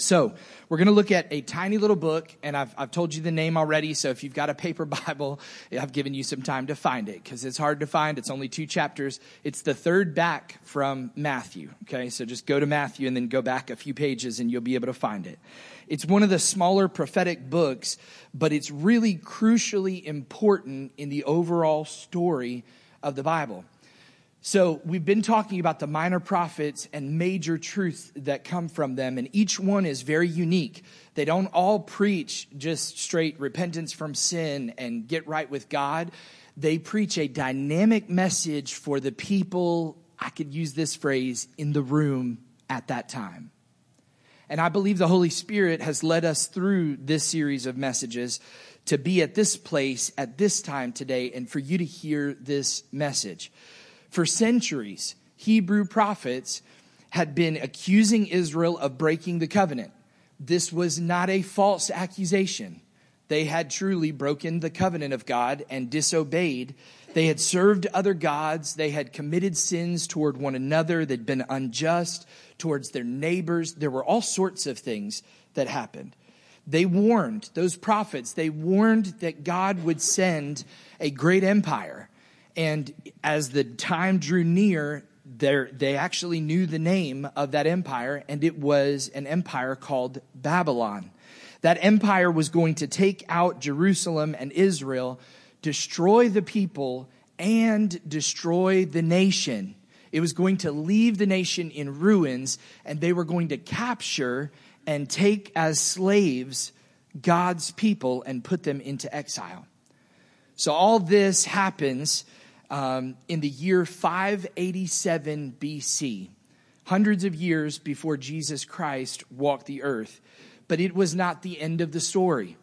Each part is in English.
So, we're going to look at a tiny little book, and I've, I've told you the name already. So, if you've got a paper Bible, I've given you some time to find it because it's hard to find. It's only two chapters. It's the third back from Matthew. Okay, so just go to Matthew and then go back a few pages, and you'll be able to find it. It's one of the smaller prophetic books, but it's really crucially important in the overall story of the Bible. So, we've been talking about the minor prophets and major truths that come from them, and each one is very unique. They don't all preach just straight repentance from sin and get right with God. They preach a dynamic message for the people, I could use this phrase, in the room at that time. And I believe the Holy Spirit has led us through this series of messages to be at this place at this time today and for you to hear this message. For centuries, Hebrew prophets had been accusing Israel of breaking the covenant. This was not a false accusation. They had truly broken the covenant of God and disobeyed. They had served other gods. They had committed sins toward one another. They'd been unjust towards their neighbors. There were all sorts of things that happened. They warned, those prophets, they warned that God would send a great empire and as the time drew near, they actually knew the name of that empire, and it was an empire called Babylon. That empire was going to take out Jerusalem and Israel, destroy the people, and destroy the nation. It was going to leave the nation in ruins, and they were going to capture and take as slaves God's people and put them into exile. So all this happens um, in the year 587 BC, hundreds of years before Jesus Christ walked the earth. But it was not the end of the story.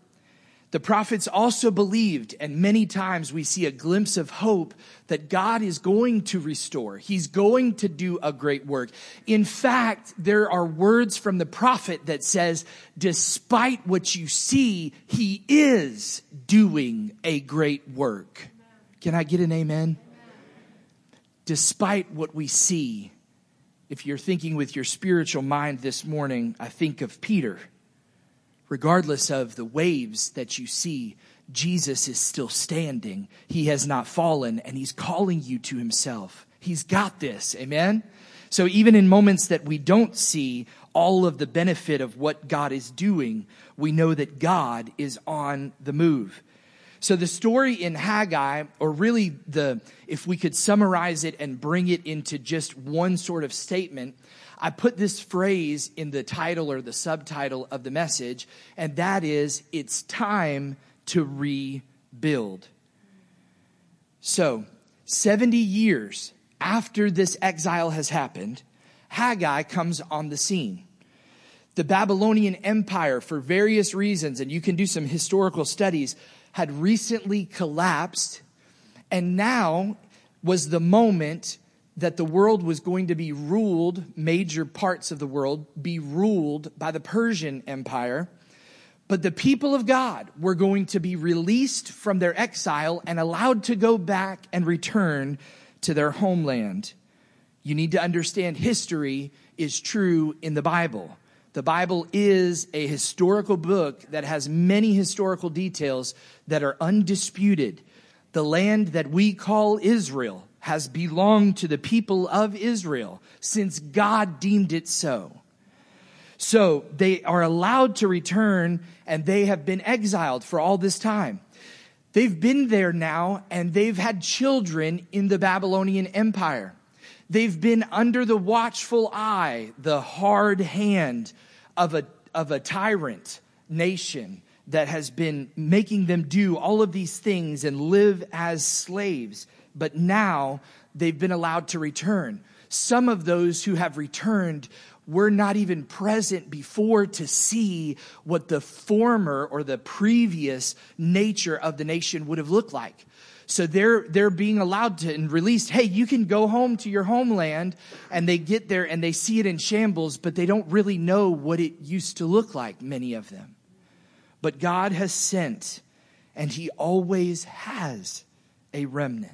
The prophets also believed, and many times we see a glimpse of hope that God is going to restore. He's going to do a great work. In fact, there are words from the prophet that says, despite what you see, he is doing a great work. Can I get an amen? Despite what we see, if you're thinking with your spiritual mind this morning, I think of Peter. Regardless of the waves that you see, Jesus is still standing. He has not fallen and he's calling you to himself. He's got this. Amen. So even in moments that we don't see all of the benefit of what God is doing, we know that God is on the move. So the story in Haggai, or really the, if we could summarize it and bring it into just one sort of statement, I put this phrase in the title or the subtitle of the message, and that is, it's time to rebuild. So, 70 years after this exile has happened, Haggai comes on the scene. The Babylonian Empire, for various reasons, and you can do some historical studies, had recently collapsed, and now was the moment that the world was going to be ruled, major parts of the world be ruled by the Persian Empire. But the people of God were going to be released from their exile and allowed to go back and return to their homeland. You need to understand history is true in the Bible. The Bible is a historical book that has many historical details that are undisputed. The land that we call Israel has belonged to the people of Israel since God deemed it so. So they are allowed to return and they have been exiled for all this time. They've been there now and they've had children in the Babylonian Empire. They've been under the watchful eye, the hard hand of a, of a tyrant nation that has been making them do all of these things and live as slaves. But now they've been allowed to return. Some of those who have returned were not even present before to see what the former or the previous nature of the nation would have looked like. So they're, they're being allowed to and released. Hey, you can go home to your homeland. And they get there and they see it in shambles, but they don't really know what it used to look like, many of them. But God has sent and he always has a remnant.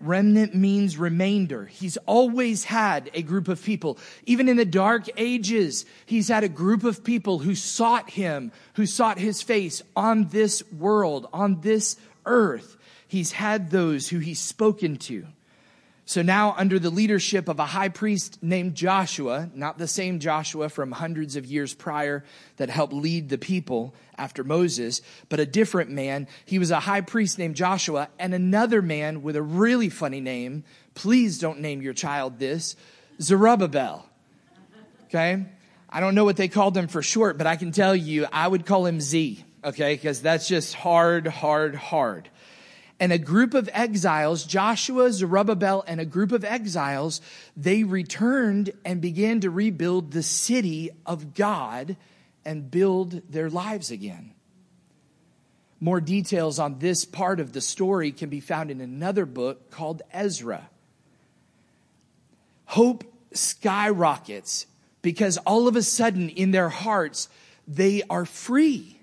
remnant means remainder. He's always had a group of people. Even in the dark ages, he's had a group of people who sought him, who sought his face on this world, on this earth. He's had those who he's spoken to. So now, under the leadership of a high priest named Joshua, not the same Joshua from hundreds of years prior that helped lead the people after Moses, but a different man, he was a high priest named Joshua, and another man with a really funny name. Please don't name your child this Zerubbabel. Okay? I don't know what they called him for short, but I can tell you, I would call him Z, okay? Because that's just hard, hard, hard and a group of exiles, Joshua, Zerubbabel, and a group of exiles, they returned and began to rebuild the city of God and build their lives again. More details on this part of the story can be found in another book called Ezra. Hope skyrockets because all of a sudden in their hearts, they are free.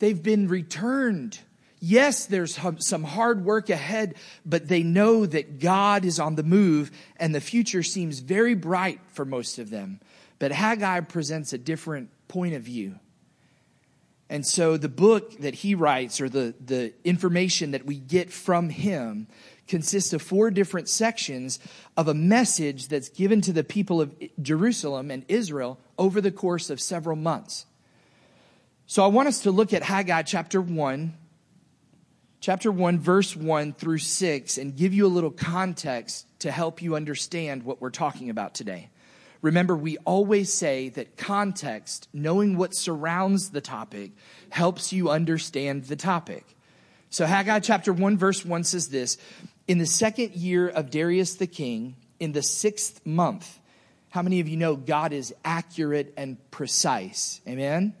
They've been returned Yes, there's some hard work ahead, but they know that God is on the move and the future seems very bright for most of them. But Haggai presents a different point of view. And so the book that he writes or the, the information that we get from him consists of four different sections of a message that's given to the people of Jerusalem and Israel over the course of several months. So I want us to look at Haggai chapter 1, chapter 1, verse 1 through 6, and give you a little context to help you understand what we're talking about today. Remember, we always say that context, knowing what surrounds the topic, helps you understand the topic. So Haggai chapter 1, verse 1 says this In the second year of Darius the king, in the sixth month, how many of you know God is accurate and precise? Amen?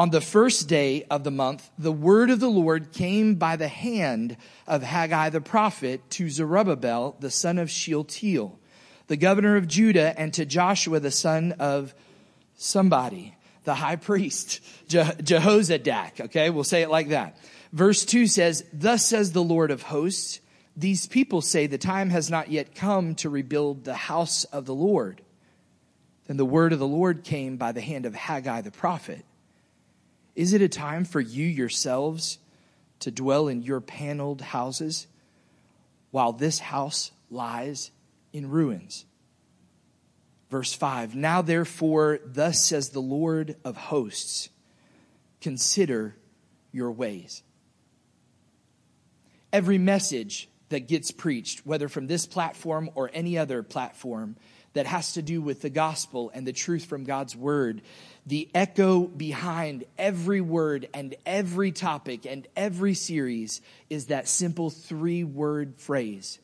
On the first day of the month, the word of the Lord came by the hand of Haggai the prophet to Zerubbabel, the son of Shealtiel, the governor of Judah, and to Joshua, the son of somebody, the high priest, Je- Jehozadak. Okay, we'll say it like that. Verse 2 says, Thus says the Lord of hosts, these people say the time has not yet come to rebuild the house of the Lord. Then the word of the Lord came by the hand of Haggai the prophet. Is it a time for you yourselves to dwell in your paneled houses while this house lies in ruins? Verse 5 Now therefore, thus says the Lord of hosts, consider your ways. Every message that gets preached, whether from this platform or any other platform, that has to do with the gospel and the truth from God's word the echo behind every word and every topic and every series is that simple three word phrase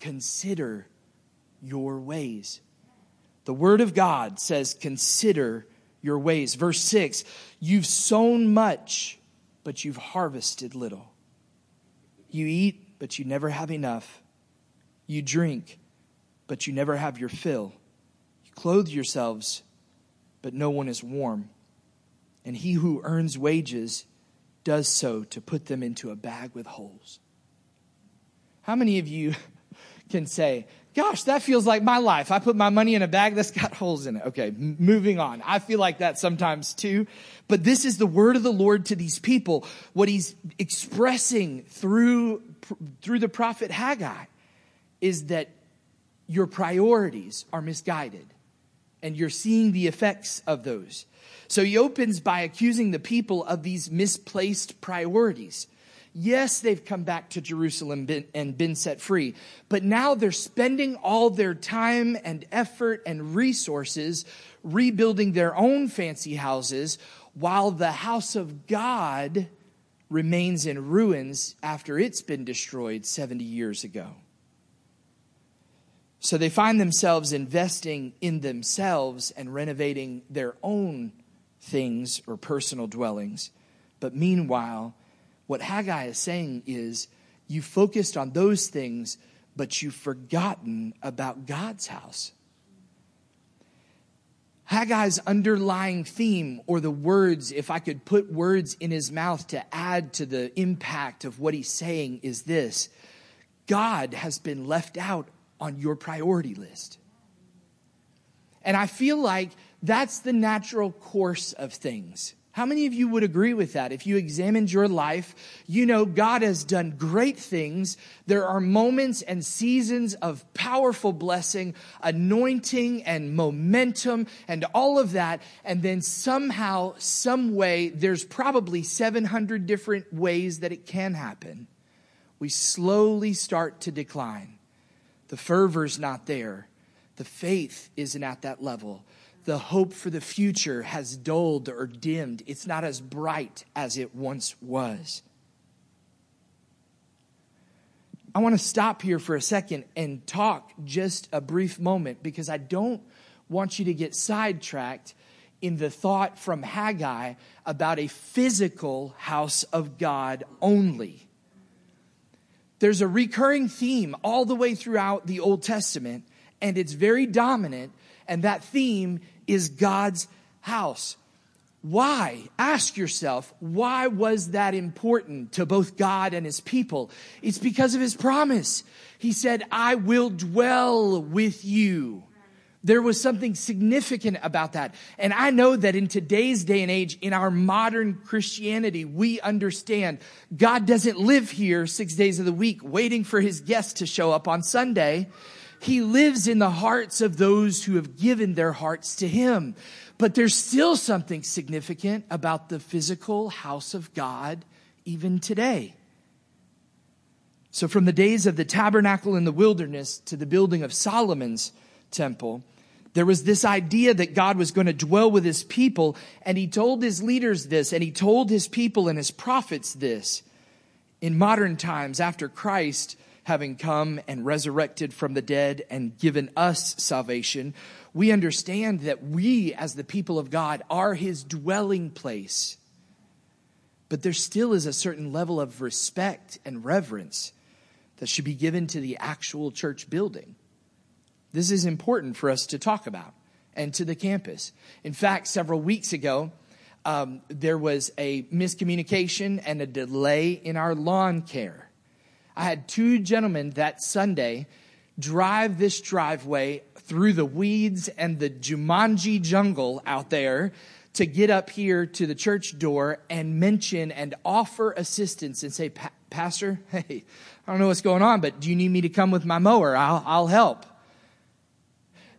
consider your ways. The Word of God says, consider your ways. Verse 6 You've sown much, but you've harvested little. You eat, but you never have enough. You drink, but you never have your fill. You clothe yourselves but no one is warm. And he who earns wages does so to put them into a bag with holes. How many of you can say, Gosh, that feels like my life. I put my money in a bag that's got holes in it. Okay, m- moving on. I feel like that sometimes too. But this is the word of the Lord to these people. What he's expressing through, through the prophet Haggai is that your priorities are misguided and you're seeing the effects of those. So he opens by accusing the people of these misplaced priorities. Yes, they've come back to Jerusalem and been set free, but now they're spending all their time and effort and resources rebuilding their own fancy houses while the house of God remains in ruins after it's been destroyed 70 years ago. So they find themselves investing in themselves and renovating their own things or personal dwellings. But meanwhile, what Haggai is saying is you focused on those things, but you've forgotten about God's house. Haggai's underlying theme, or the words, if I could put words in his mouth to add to the impact of what he's saying, is this God has been left out on your priority list. And I feel like that's the natural course of things. How many of you would agree with that? If you examined your life, you know God has done great things. There are moments and seasons of powerful blessing, anointing and momentum and all of that. And then somehow, some way, there's probably 700 different ways that it can happen. We slowly start to decline. The fervor's not there. The faith isn't at that level the hope for the future has dulled or dimmed. It's not as bright as it once was. I want to stop here for a second and talk just a brief moment because I don't want you to get sidetracked in the thought from Haggai about a physical house of God only. There's a recurring theme all the way throughout the Old Testament, and it's very dominant, and that theme is God's house. Why? Ask yourself, why was that important to both God and his people? It's because of his promise. He said, I will dwell with you. There was something significant about that. And I know that in today's day and age, in our modern Christianity, we understand God doesn't live here six days of the week waiting for his guests to show up on Sunday. He lives in the hearts of those who have given their hearts to Him. But there's still something significant about the physical house of God even today. So, from the days of the tabernacle in the wilderness to the building of Solomon's temple, there was this idea that God was going to dwell with his people, and he told his leaders this, and he told his people and his prophets this. In modern times, after Christ, having come and resurrected from the dead and given us salvation, we understand that we, as the people of God, are his dwelling place. But there still is a certain level of respect and reverence that should be given to the actual church building. This is important for us to talk about and to the campus. In fact, several weeks ago, um, there was a miscommunication and a delay in our lawn care. I had two gentlemen that Sunday drive this driveway through the weeds and the Jumanji jungle out there to get up here to the church door and mention and offer assistance and say, Pastor, hey, I don't know what's going on, but do you need me to come with my mower? I'll, I'll help.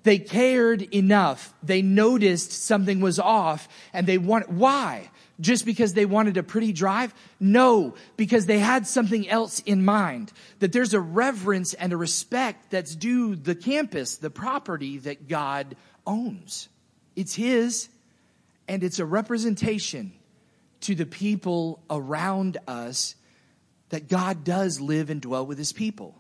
They cared enough. They noticed something was off and they want, why? just because they wanted a pretty drive? No, because they had something else in mind. That there's a reverence and a respect that's due the campus, the property that God owns. It's His, and it's a representation to the people around us that God does live and dwell with His people.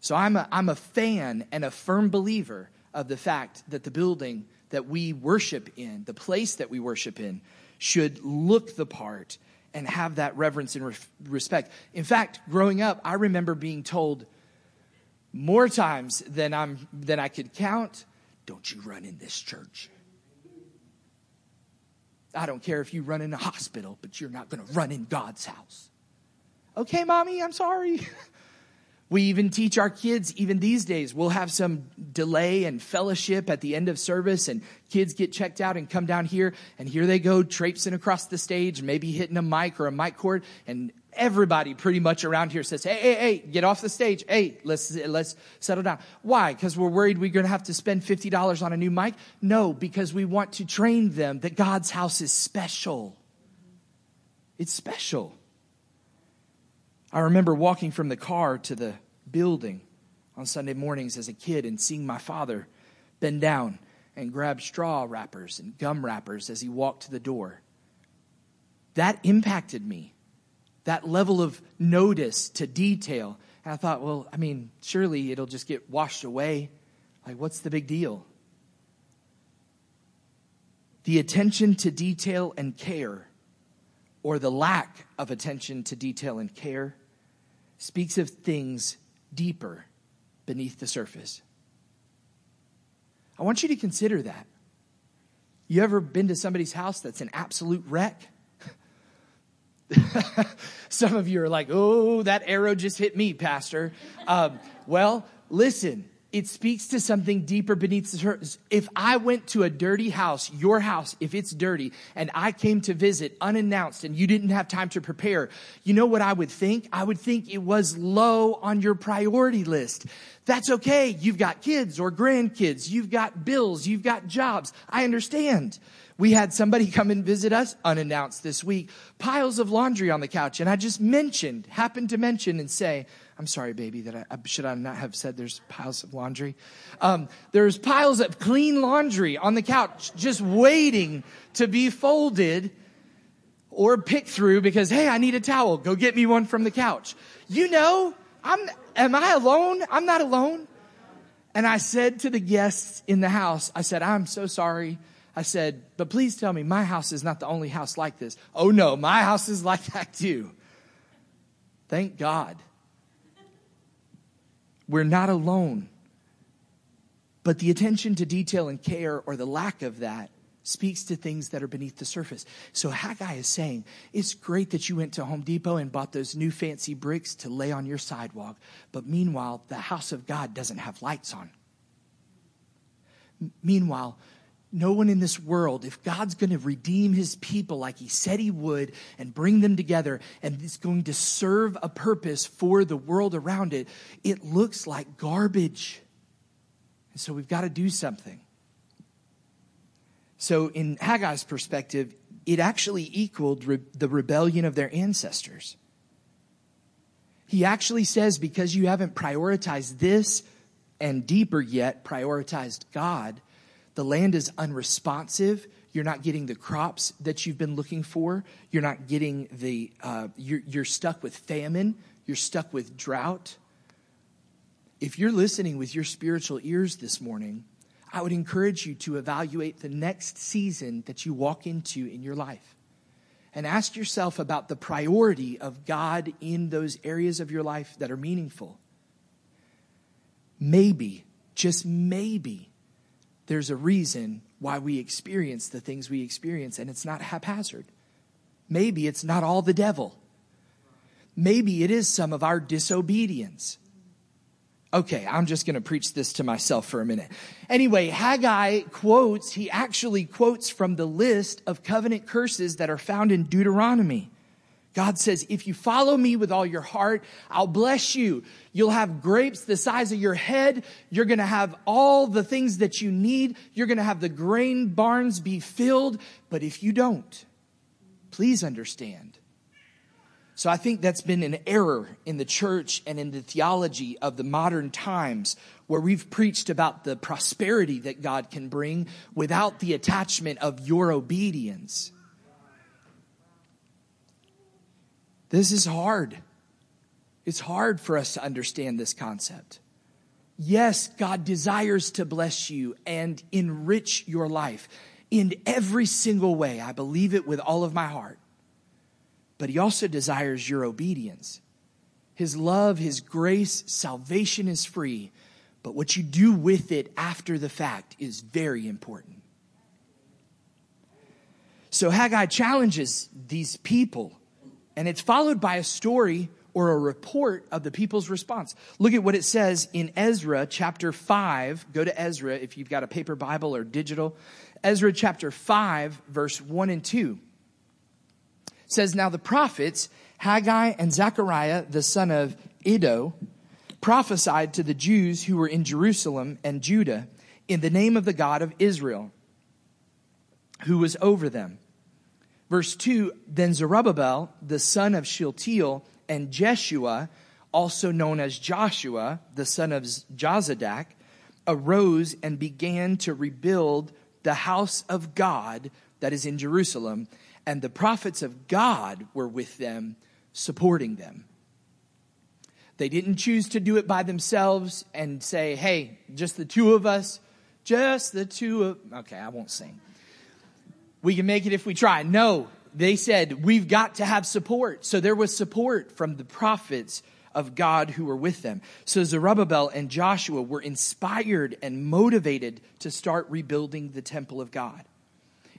So I'm a, I'm a fan and a firm believer of the fact that the building that we worship in, the place that we worship in, should look the part and have that reverence and re- respect. In fact, growing up, I remember being told more times than I'm than I could count, don't you run in this church. I don't care if you run in a hospital, but you're not going to run in God's house. Okay, mommy, I'm sorry. We even teach our kids, even these days, we'll have some delay and fellowship at the end of service, and kids get checked out and come down here, and here they go traipsing across the stage, maybe hitting a mic or a mic cord, and everybody pretty much around here says, "Hey, hey, hey, get off the stage. Hey, let's let's settle down." Why? Because we're worried we're going to have to spend fifty dollars on a new mic? No, because we want to train them that God's house is special. It's special. I remember walking from the car to the building on Sunday mornings as a kid and seeing my father bend down and grab straw wrappers and gum wrappers as he walked to the door. That impacted me. That level of notice to detail. And I thought, well, I mean, surely it'll just get washed away. Like, what's the big deal? The attention to detail and care, or the lack of attention to detail and care, speaks of things deeper beneath the surface. I want you to consider that. You ever been to somebody's house that's an absolute wreck? Some of you are like, oh, that arrow just hit me, Pastor. Um, well, listen, it speaks to something deeper beneath the surface. If I went to a dirty house, your house, if it's dirty, and I came to visit unannounced and you didn't have time to prepare, you know what I would think? I would think it was low on your priority list. That's okay. You've got kids or grandkids. You've got bills. You've got jobs. I understand. We had somebody come and visit us unannounced this week, piles of laundry on the couch. And I just mentioned, happened to mention and say, I'm sorry, baby, that I, should I not have said there's piles of laundry? Um, there's piles of clean laundry on the couch just waiting to be folded or picked through because, hey, I need a towel. Go get me one from the couch. You know, I'm, am I alone? I'm not alone. And I said to the guests in the house, I said, I'm so sorry. I said, but please tell me my house is not the only house like this. Oh no, my house is like that too. Thank God. We're not alone. But the attention to detail and care, or the lack of that, speaks to things that are beneath the surface. So Haggai is saying, it's great that you went to Home Depot and bought those new fancy bricks to lay on your sidewalk. But meanwhile, the house of God doesn't have lights on. Meanwhile, no one in this world, if God's going to redeem his people like he said he would and bring them together and it's going to serve a purpose for the world around it, it looks like garbage. And so we've got to do something. So, in Haggai's perspective, it actually equaled re- the rebellion of their ancestors. He actually says, because you haven't prioritized this and deeper yet, prioritized God, the land is unresponsive. You're not getting the crops that you've been looking for. You're not getting the, uh, you're, you're stuck with famine. You're stuck with drought. If you're listening with your spiritual ears this morning, I would encourage you to evaluate the next season that you walk into in your life and ask yourself about the priority of God in those areas of your life that are meaningful. Maybe, just maybe, there's a reason why we experience the things we experience, and it's not haphazard. Maybe it's not all the devil. Maybe it is some of our disobedience. Okay, I'm just going to preach this to myself for a minute. Anyway, Haggai quotes, he actually quotes from the list of covenant curses that are found in Deuteronomy. God says, if you follow me with all your heart, I'll bless you. You'll have grapes the size of your head. You're going to have all the things that you need. You're going to have the grain barns be filled. But if you don't, please understand. So I think that's been an error in the church and in the theology of the modern times where we've preached about the prosperity that God can bring without the attachment of your obedience. This is hard. It's hard for us to understand this concept. Yes, God desires to bless you and enrich your life in every single way. I believe it with all of my heart. But He also desires your obedience. His love, His grace, salvation is free. But what you do with it after the fact is very important. So Haggai challenges these people and it's followed by a story or a report of the people's response. Look at what it says in Ezra chapter 5. Go to Ezra if you've got a paper Bible or digital. Ezra chapter 5, verse 1 and 2. It says, Now the prophets, Haggai and Zechariah, the son of Iddo, prophesied to the Jews who were in Jerusalem and Judah in the name of the God of Israel, who was over them Verse 2 Then Zerubbabel, the son of Shealtiel, and Jeshua, also known as Joshua, the son of Jozadak, arose and began to rebuild the house of God that is in Jerusalem, and the prophets of God were with them, supporting them. They didn't choose to do it by themselves and say, hey, just the two of us, just the two of, okay, I won't sing. We can make it if we try. No, they said, we've got to have support. So there was support from the prophets of God who were with them. So Zerubbabel and Joshua were inspired and motivated to start rebuilding the temple of God.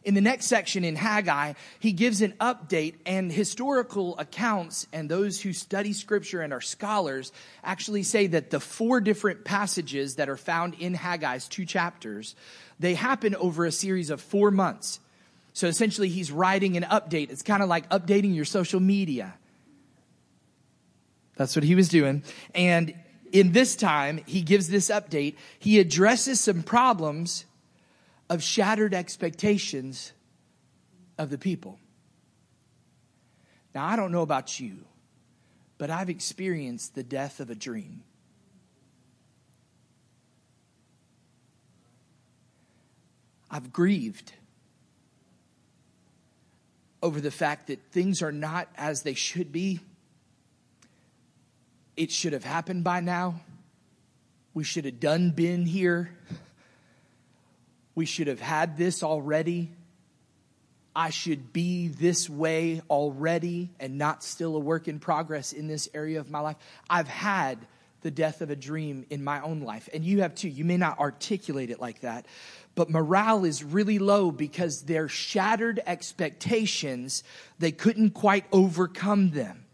In the next section in Haggai, he gives an update and historical accounts and those who study scripture and are scholars actually say that the four different passages that are found in Haggai's two chapters, they happen over a series of four months. So essentially he's writing an update. It's kind of like updating your social media. That's what he was doing. And in this time, he gives this update. He addresses some problems of shattered expectations of the people. Now, I don't know about you, but I've experienced the death of a dream. I've grieved over the fact that things are not as they should be. It should have happened by now. We should have done been here we should have had this already. I should be this way already and not still a work in progress in this area of my life. I've had the death of a dream in my own life, and you have too. You may not articulate it like that, but morale is really low because their shattered expectations, they couldn't quite overcome them.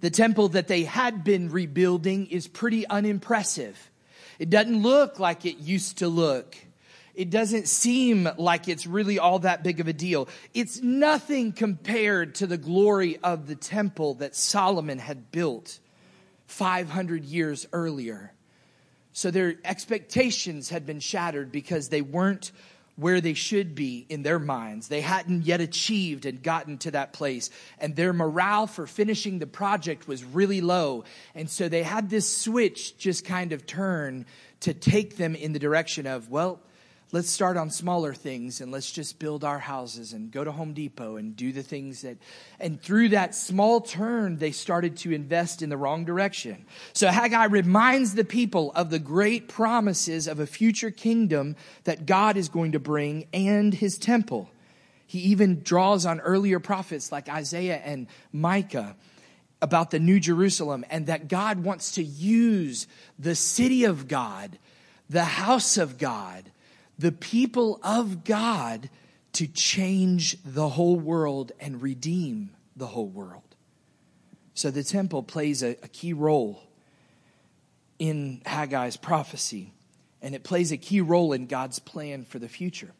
The temple that they had been rebuilding is pretty unimpressive. It doesn't look like it used to look it doesn't seem like it's really all that big of a deal. It's nothing compared to the glory of the temple that Solomon had built 500 years earlier. So their expectations had been shattered because they weren't where they should be in their minds. They hadn't yet achieved and gotten to that place. And their morale for finishing the project was really low. And so they had this switch just kind of turn to take them in the direction of, well, let's start on smaller things and let's just build our houses and go to Home Depot and do the things that, and through that small turn, they started to invest in the wrong direction. So Haggai reminds the people of the great promises of a future kingdom that God is going to bring and his temple. He even draws on earlier prophets like Isaiah and Micah about the New Jerusalem and that God wants to use the city of God, the house of God, the people of God to change the whole world and redeem the whole world. So the temple plays a, a, key role in Haggai's prophecy, and it plays a key role in God's plan for the future.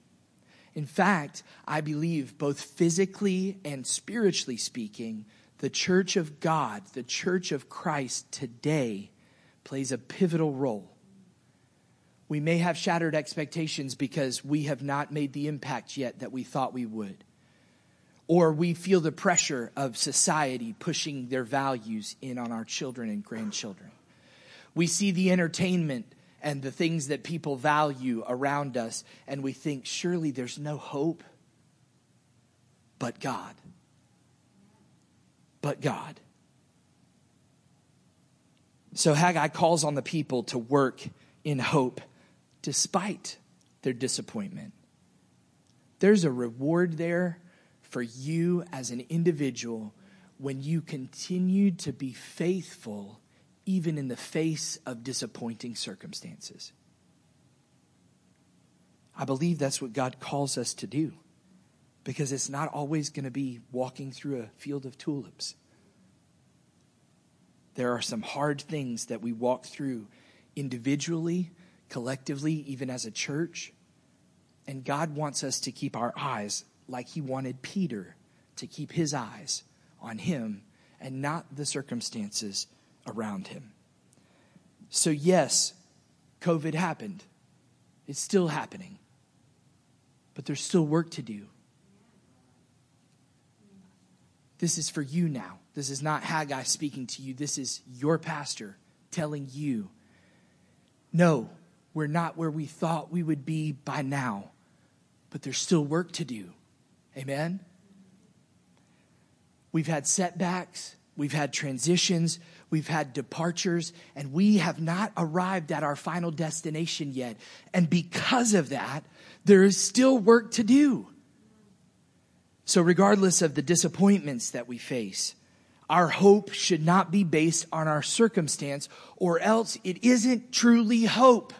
In fact, I believe both physically and spiritually speaking, the church of God, the church of Christ today, plays a pivotal role we may have shattered expectations because we have not made the impact yet that we thought we would. Or we feel the pressure of society pushing their values in on our children and grandchildren. We see the entertainment and the things that people value around us, and we think, surely there's no hope but God. But God. So Haggai calls on the people to work in hope despite their disappointment. There's a reward there for you as an individual when you continue to be faithful even in the face of disappointing circumstances. I believe that's what God calls us to do because it's not always going to be walking through a field of tulips. There are some hard things that we walk through individually collectively, even as a church. And God wants us to keep our eyes like He wanted Peter to keep his eyes on Him and not the circumstances around him. So, yes, COVID happened. It's still happening. But there's still work to do. This is for you now. This is not Haggai speaking to you. This is your pastor telling you no, we're not where we thought we would be by now, but there's still work to do. Amen? We've had setbacks, we've had transitions, we've had departures, and we have not arrived at our final destination yet. And because of that, there is still work to do. So, regardless of the disappointments that we face, our hope should not be based on our circumstance, or else it isn't truly hope.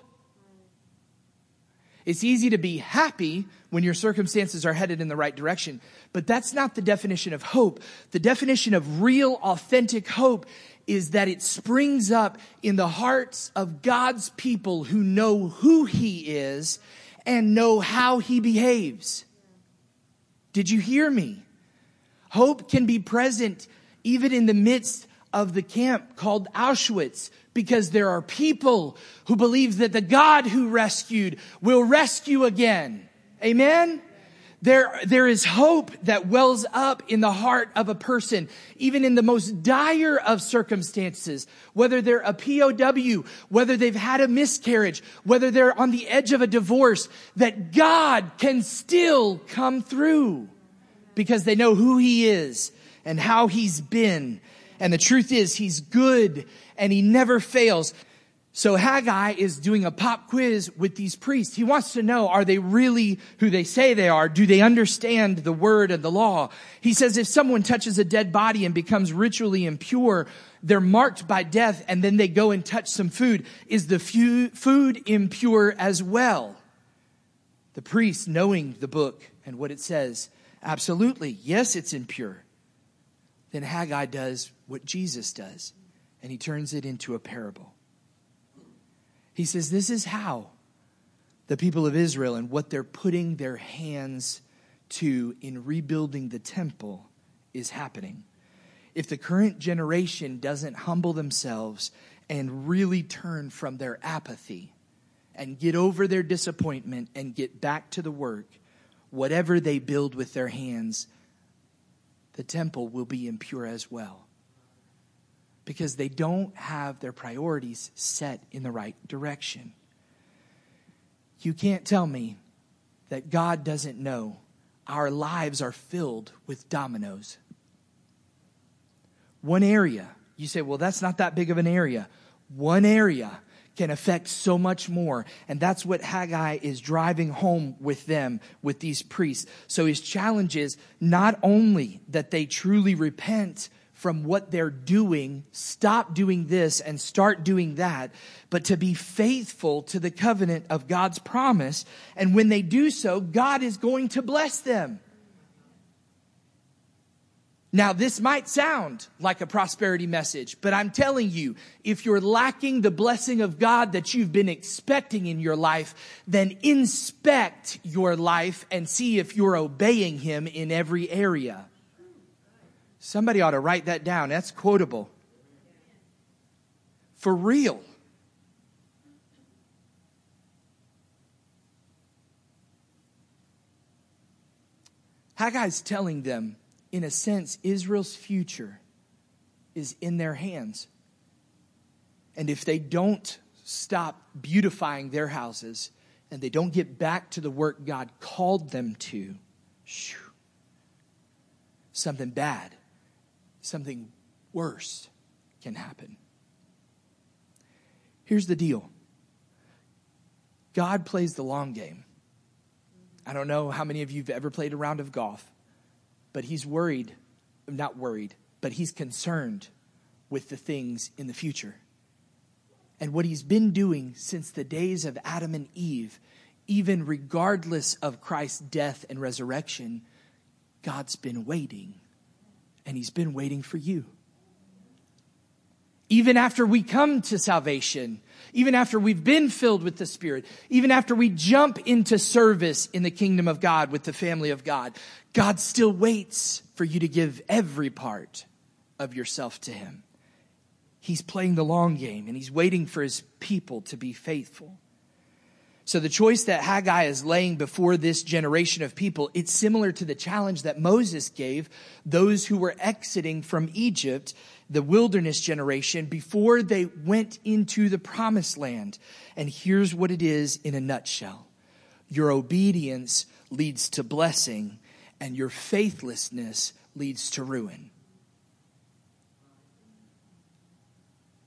It's easy to be happy when your circumstances are headed in the right direction, but that's not the definition of hope. The definition of real, authentic hope is that it springs up in the hearts of God's people who know who He is and know how He behaves. Did you hear me? Hope can be present even in the midst of the camp called Auschwitz because there are people who believe that the God who rescued will rescue again. Amen? There, there is hope that wells up in the heart of a person, even in the most dire of circumstances, whether they're a POW, whether they've had a miscarriage, whether they're on the edge of a divorce, that God can still come through because they know who He is and how He's been. And the truth is, He's good and He never fails. So Haggai is doing a pop quiz with these priests. He wants to know, are they really who they say they are? Do they understand the word and the law? He says if someone touches a dead body and becomes ritually impure, they're marked by death and then they go and touch some food. Is the food impure as well? The priest, knowing the book and what it says, absolutely, yes, it's impure. Then Haggai does what Jesus does and he turns it into a parable. He says, This is how the people of Israel and what they're putting their hands to in rebuilding the temple is happening. If the current generation doesn't humble themselves and really turn from their apathy and get over their disappointment and get back to the work, whatever they build with their hands, the temple will be impure as well because they don't have their priorities set in the right direction. You can't tell me that God doesn't know our lives are filled with dominoes. One area, you say, well, that's not that big of an area. One area can affect so much more. And that's what Haggai is driving home with them, with these priests. So his challenge is not only that they truly repent from what they're doing, stop doing this and start doing that, but to be faithful to the covenant of God's promise. And when they do so, God is going to bless them. Now, this might sound like a prosperity message, but I'm telling you, if you're lacking the blessing of God that you've been expecting in your life, then inspect your life and see if you're obeying Him in every area. Somebody ought to write that down. That's quotable. For real. Haggai's telling them, in a sense, Israel's future is in their hands. And if they don't stop beautifying their houses and they don't get back to the work God called them to, shoo, something bad something worse can happen. Here's the deal God plays the long game. I don't know how many of you have ever played a round of golf, but He's worried, not worried, but He's concerned with the things in the future. And what He's been doing since the days of Adam and Eve, even regardless of Christ's death and resurrection, God's been waiting and He's been waiting for you. Even after we come to salvation, even after we've been filled with the Spirit, even after we jump into service in the kingdom of God with the family of God, God still waits for you to give every part of yourself to Him. He's playing the long game and He's waiting for His people to be faithful. So the choice that Haggai is laying before this generation of people, it's similar to the challenge that Moses gave those who were exiting from Egypt, the wilderness generation, before they went into the promised land. And here's what it is in a nutshell. Your obedience leads to blessing and your faithlessness leads to ruin.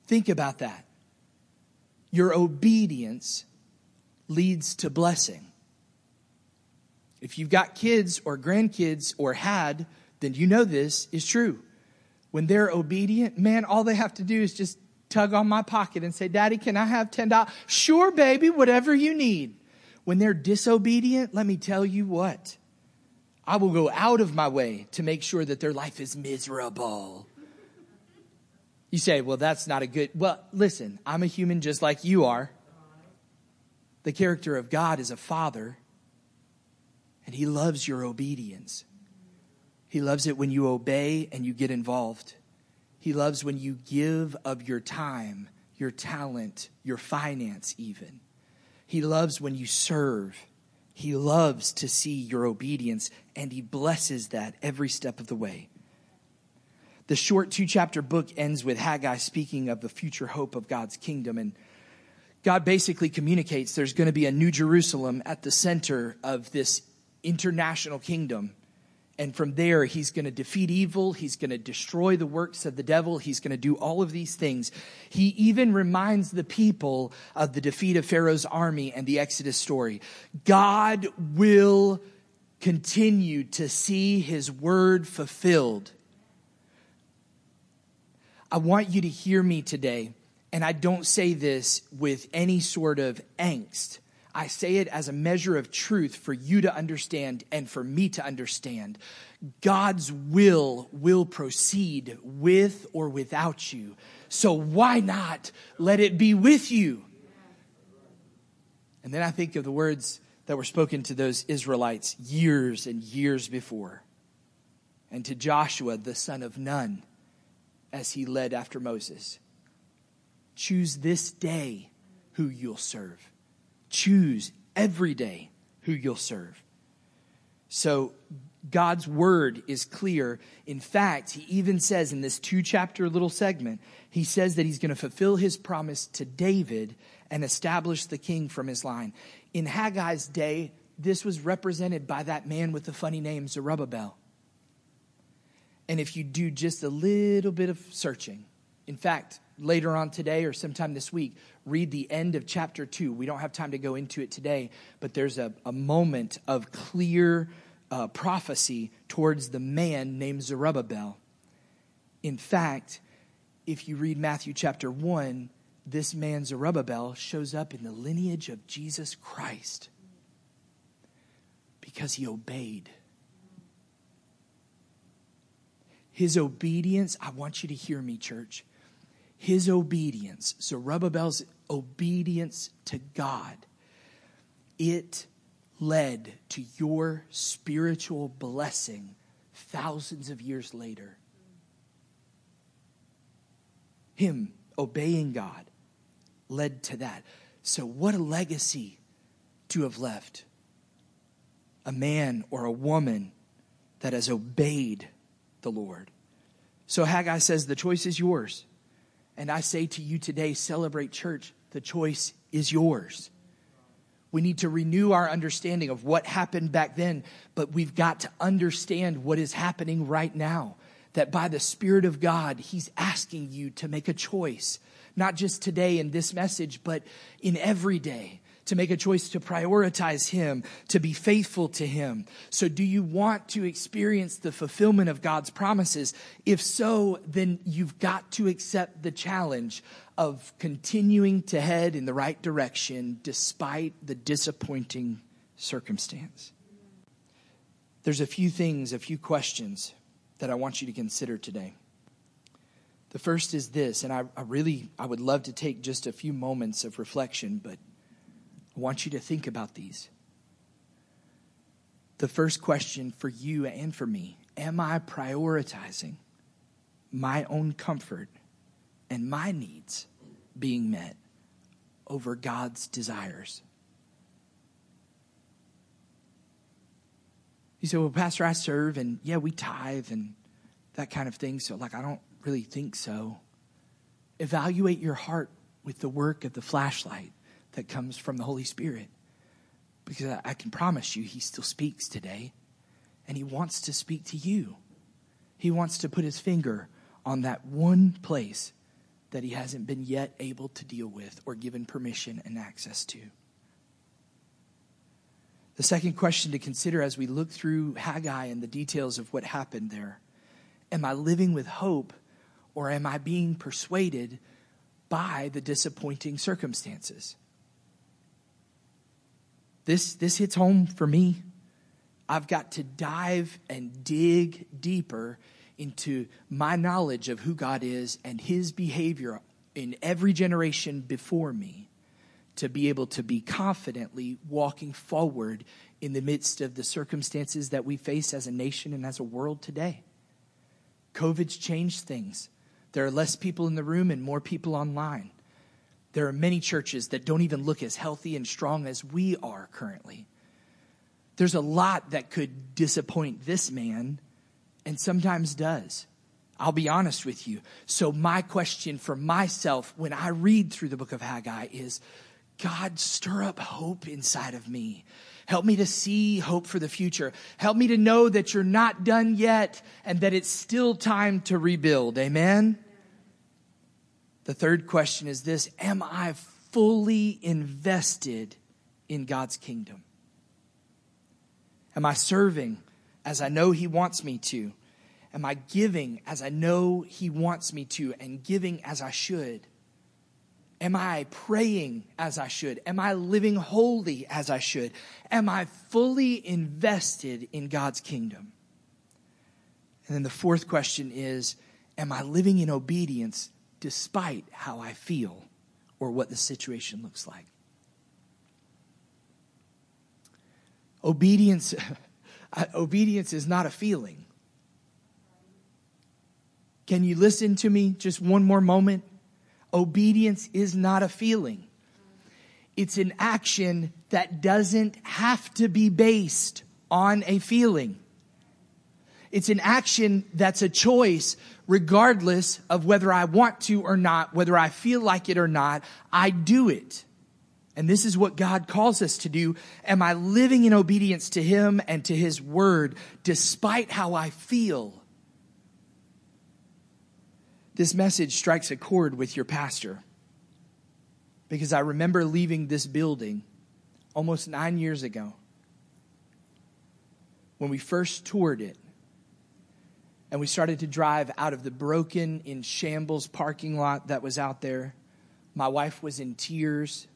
Think about that. Your obedience leads to blessing. If you've got kids or grandkids or had, then you know this is true. When they're obedient, man, all they have to do is just tug on my pocket and say, Daddy, can I have $10? Sure, baby, whatever you need. when they're disobedient, let me tell you what. I will go out of my way to make sure that their life is miserable. You say, well, that's not a good, well, listen, I'm a human just like you are. The character of God is a father, and he loves your obedience. He loves it when you obey and you get involved. He loves when you give of your time, your talent, your finance, even. He loves when you serve. He loves to see your obedience, and He blesses that every step of the way. The short two chapter book ends with Haggai speaking of the future hope of God's kingdom. And God basically communicates there's going to be a new Jerusalem at the center of this international kingdom. And from there, he's going to defeat evil. He's going to destroy the works of the devil. He's going to do all of these things. He even reminds the people of the defeat of Pharaoh's army and the Exodus story. God will continue to see his word fulfilled. I want you to hear me today, and I don't say this with any sort of angst. I say it as a measure of truth for you to understand and for me to understand. God's will will proceed with or without you. So why not let it be with you? And then I think of the words that were spoken to those Israelites years and years before, and to Joshua, the son of Nun, as he led after Moses. Choose this day who you'll serve choose every day who you'll serve. So God's word is clear. In fact, he even says in this two chapter little segment, he says that he's going to fulfill his promise to David and establish the king from his line. In Haggai's day, this was represented by that man with the funny name, Zerubbabel. And if you do just a little bit of searching, in fact, later on today or sometime this week, read the end of chapter 2. We don't have time to go into it today, but there's a, a moment of clear uh, prophecy towards the man named Zerubbabel. In fact, if you read Matthew chapter 1, this man Zerubbabel shows up in the lineage of Jesus Christ because he obeyed. His obedience, I want you to hear me, church his obedience, Zerubbabel's obedience to God, it led to your spiritual blessing thousands of years later. Him obeying God led to that. So, what a legacy to have left. A man or a woman that has obeyed the Lord. So, Haggai says, the choice is yours. And I say to you today, celebrate church. The choice is yours. We need to renew our understanding of what happened back then, but we've got to understand what is happening right now. That by the Spirit of God, He's asking you to make a choice, not just today in this message, but in every day to make a choice to prioritize Him, to be faithful to Him. So, do you want to experience the fulfillment of God's promises? If so, then you've got to accept the challenge of continuing to head in the right direction despite the disappointing circumstance. There's a few things, a few questions that I want you to consider today. The first is this, and I, I, really I would love to take just a few moments of reflection, but I want you to think about these. The first question for you and for me Am I prioritizing my own comfort and my needs being met over God's desires? You say, Well, Pastor, I serve and yeah, we tithe and that kind of thing. So, like, I don't really think so. Evaluate your heart with the work of the flashlight that comes from the Holy Spirit. Because I, can promise you, He still speaks today, and He wants to speak to you. He wants to put His finger on that one place that He hasn't been yet able to deal with or given permission and access to. The second question to consider as we look through Haggai and the details of what happened there Am I living with hope or am I being persuaded by the disappointing circumstances? This, this hits home for me. I've got to dive and dig deeper into my knowledge of who God is and his behavior in every generation before me to be able to be confidently walking forward in the midst of the circumstances that we face as a nation and as a world today. COVID's changed things. There are less people in the room and more people online. There are many churches that don't even look as healthy and strong as we are currently. There's a lot that could disappoint this man and sometimes does. I'll be honest with you. So, my question for myself when I read through the book of Haggai is God, stir up hope inside of me. Help me to see hope for the future. Help me to know that you're not done yet and that it's still time to rebuild. Amen? The third question is this Am I fully invested in God's kingdom? Am I serving as I know He wants me to? Am I giving as I know He wants me to and giving as I should? Am I praying as I should? Am I living holy as I should? Am I fully invested in God's kingdom? And then the fourth question is Am I living in obedience despite how I feel or what the situation looks like. Obedience, uh, obedience is not a feeling. Can you listen to me just one more moment? Obedience is not a feeling. It's an action that doesn't have to be based on a feeling. It's an action that's a choice regardless of whether I want to or not, whether I feel like it or not, I do it. And this is what God calls us to do. Am I living in obedience to Him and to His Word despite how I feel? This message strikes a chord with your pastor because I remember leaving this building almost nine years ago when we first toured it and we started to drive out of the broken, in shambles parking lot that was out there. My wife was in tears,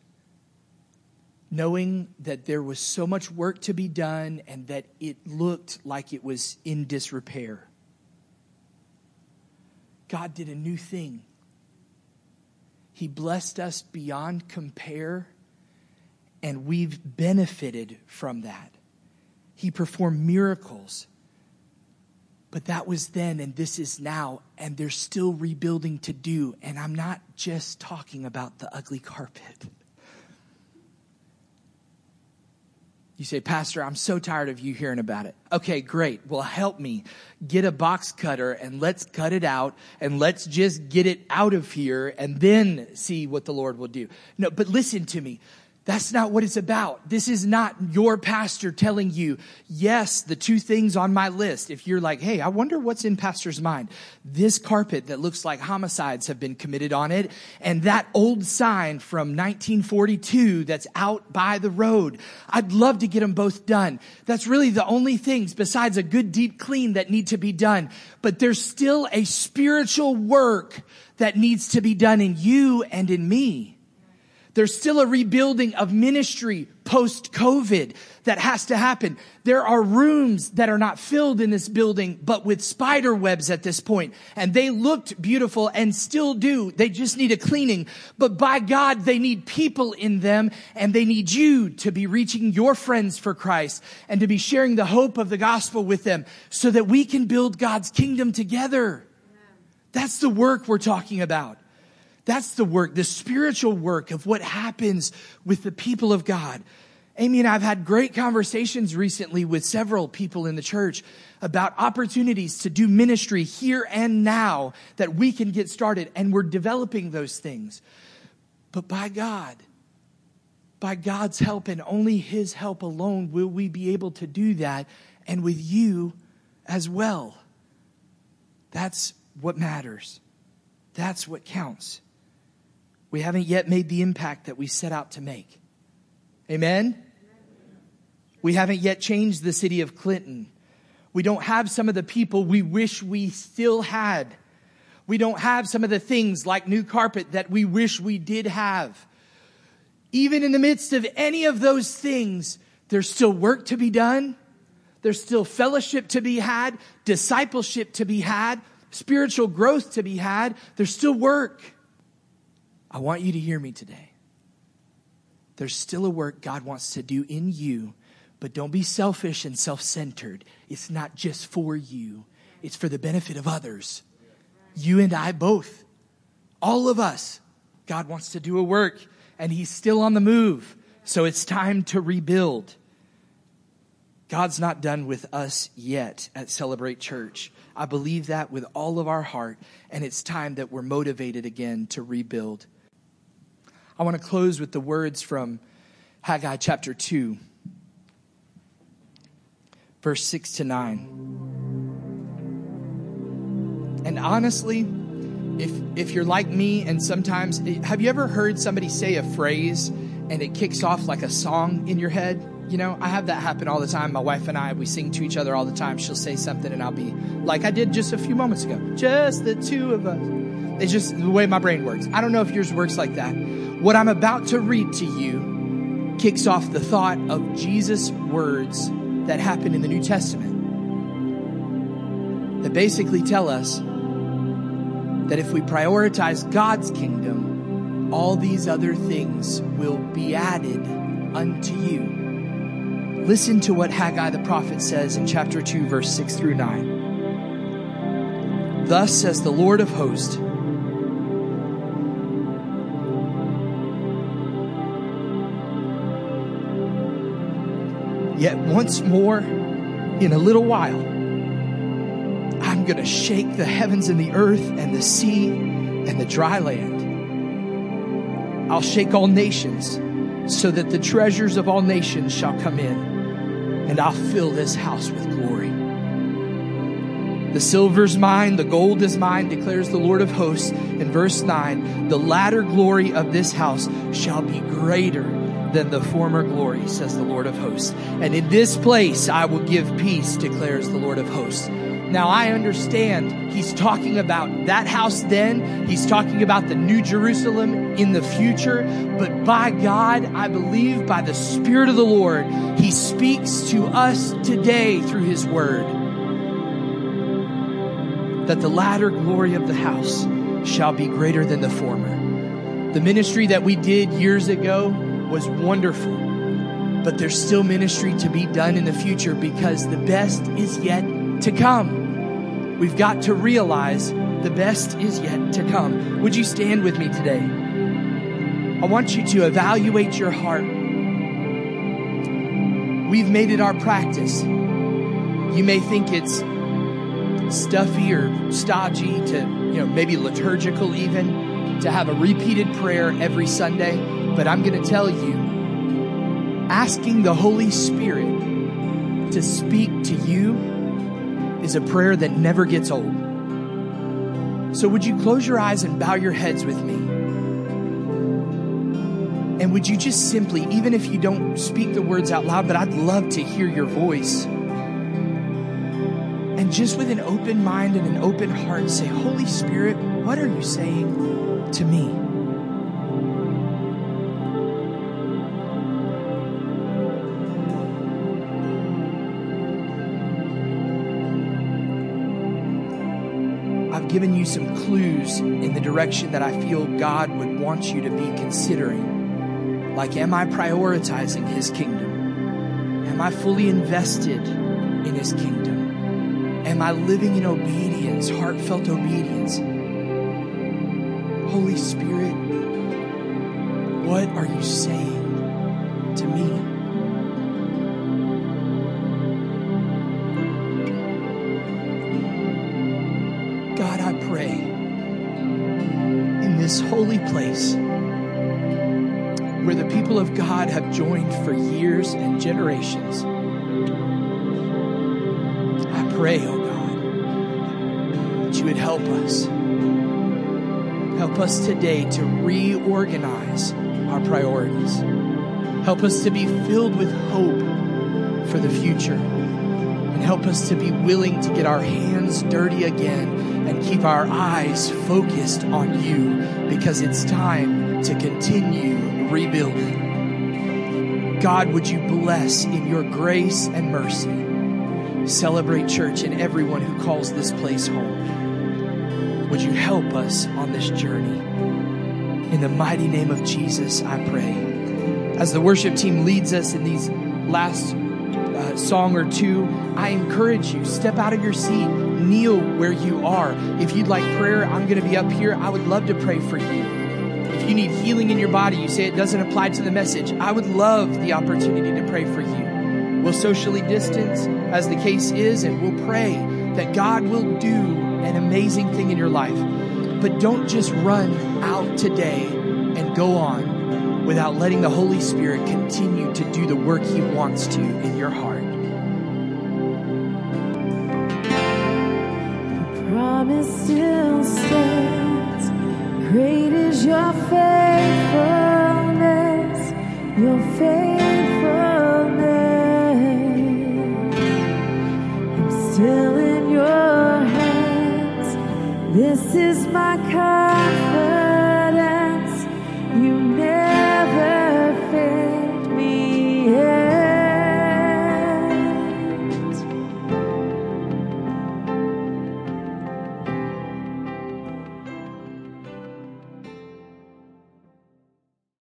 knowing that there was so much work to be done and that it looked like it was in disrepair. God did a new thing. He blessed us beyond compare, and we've benefited from that. He performed miracles but that was then, and this is now, and there's still rebuilding to do. And I'm not just talking about the ugly carpet. You say, Pastor, I'm so tired of you hearing about it. Okay, great. Well, help me get a box cutter and let's cut it out and let's just get it out of here and then see what the Lord will do. No, but listen to me. That's not what it's about. This is not your pastor telling you, yes, the two things on my list. If you're like, hey, I wonder what's in pastor's mind. This carpet that looks like homicides have been committed on it, and that old sign from 1942 that's out by the road. I'd love to get them both done. That's really the only things besides a good deep clean that need to be done. But there's still a spiritual work that needs to be done in you and in me. There's still a rebuilding of ministry post COVID that has to happen. There are rooms that are not filled in this building, but with spider webs at this point. And they looked beautiful and still do. They just need a cleaning. But by God, they need people in them and they need you to be reaching your friends for Christ and to be sharing the hope of the gospel with them so that we can build God's kingdom together. That's the work we're talking about. That's the work, the spiritual work of what happens with the people of God. Amy and I have had great conversations recently with several people in the church about opportunities to do ministry here and now that we can get started. And we're developing those things. But by God, by God's help and only His help alone will we be able to do that. And with you as well. That's what matters. That's what counts. We haven't yet made the impact that we set out to make. Amen? We haven't yet changed the city of Clinton. We don't have some of the people we wish we still had. We don't have some of the things like new carpet that we wish we did have. even in the midst of any of those things, there's still work to be done. There's still fellowship to be had, discipleship to be had, spiritual growth to be had. There's still work. I want you to hear me today. There's still a work God wants to do in you, but don't be selfish and self centered. It's not just for you, it's for the benefit of others. You and I both, all of us. God wants to do a work, and He's still on the move. So it's time to rebuild. God's not done with us yet at Celebrate Church. I believe that with all of our heart, and it's time that we're motivated again to rebuild. I want to close with the words from Haggai chapter 2, verse 6 to 9. And honestly, if, if you're like me, and sometimes, have you ever heard somebody say a phrase and it kicks off like a song in your head? You know, I have that happen all the time. My wife and I, we sing to each other all the time. She'll say something and I'll be like I did just a few moments ago. Just the two of us. It's just the way my brain works. I don't know if yours works like that. What I'm about to read to you kicks off the thought of Jesus' words that happened in the New Testament that basically tell us that if we prioritize God's kingdom, all these other things will be added unto you. Listen to what Haggai the prophet says in chapter 2, verse 6 through 9. Thus says the Lord of hosts Yet once more, in a little while, I'm going to shake the heavens and the earth and the sea and the dry land. I'll shake all nations so that the treasures of all nations shall come in, and I'll fill this house with glory. The silver's mine, the gold is mine, declares the Lord of hosts. In verse 9, the latter glory of this house shall be greater than the former glory, says the Lord of hosts. And in this place I will give peace, declares the Lord of hosts. Now I understand he's talking about that house then. He's talking about the new Jerusalem in the future. But by God, I believe by the Spirit of the Lord, he speaks to us today through his word. That the latter glory of the house shall be greater than the former. The ministry that we did years ago was wonderful. But there's still ministry to be done in the future because the best is yet to come. We've got to realize the best is yet to come. Would you stand with me today? I want you to evaluate your heart. We've made it our practice. You may think it's stuffy or stodgy to, you know, maybe liturgical even, to have a repeated prayer every Sunday. But I'm going to tell you, asking the Holy Spirit to speak to you is a prayer that never gets old. So, would you close your eyes and bow your heads with me? And would you just simply, even if you don't speak the words out loud, but I'd love to hear your voice, and just with an open mind and an open heart, say, Holy Spirit, what are you saying to me? Given you some clues in the direction that I feel God would want you to be considering. Like, am I prioritizing His kingdom? Am I fully invested in His kingdom? Am I living in obedience, heartfelt obedience? Holy Spirit, what are you saying to me? Place where the people of God have joined for years and generations. I pray, oh God, that you would help us. Help us today to reorganize our priorities. Help us to be filled with hope for the future. And help us to be willing to get our hands dirty again keep our eyes focused on you because it's time to continue rebuilding. God, would you bless in your grace and mercy Celebrate Church and everyone who calls this place home? Would you help us on this journey? In the mighty name of Jesus, I pray. As the worship team leads us in these last uh, song or two, I encourage you, step out of your seat, kneel where you are. If you'd like prayer, I'm going to be up here. I would love to pray for you. If you need healing in your body, you say it doesn't apply to the message, I would love the opportunity to pray for you. We'll socially distance as the case is, and we'll pray that God will do an amazing thing in your life. But don't just run out today and go on without letting the Holy Spirit continue to do the work He wants to in your heart. The promise still stands. Great is your faithfulness, your faithfulness. I'm still in your hands. This is my.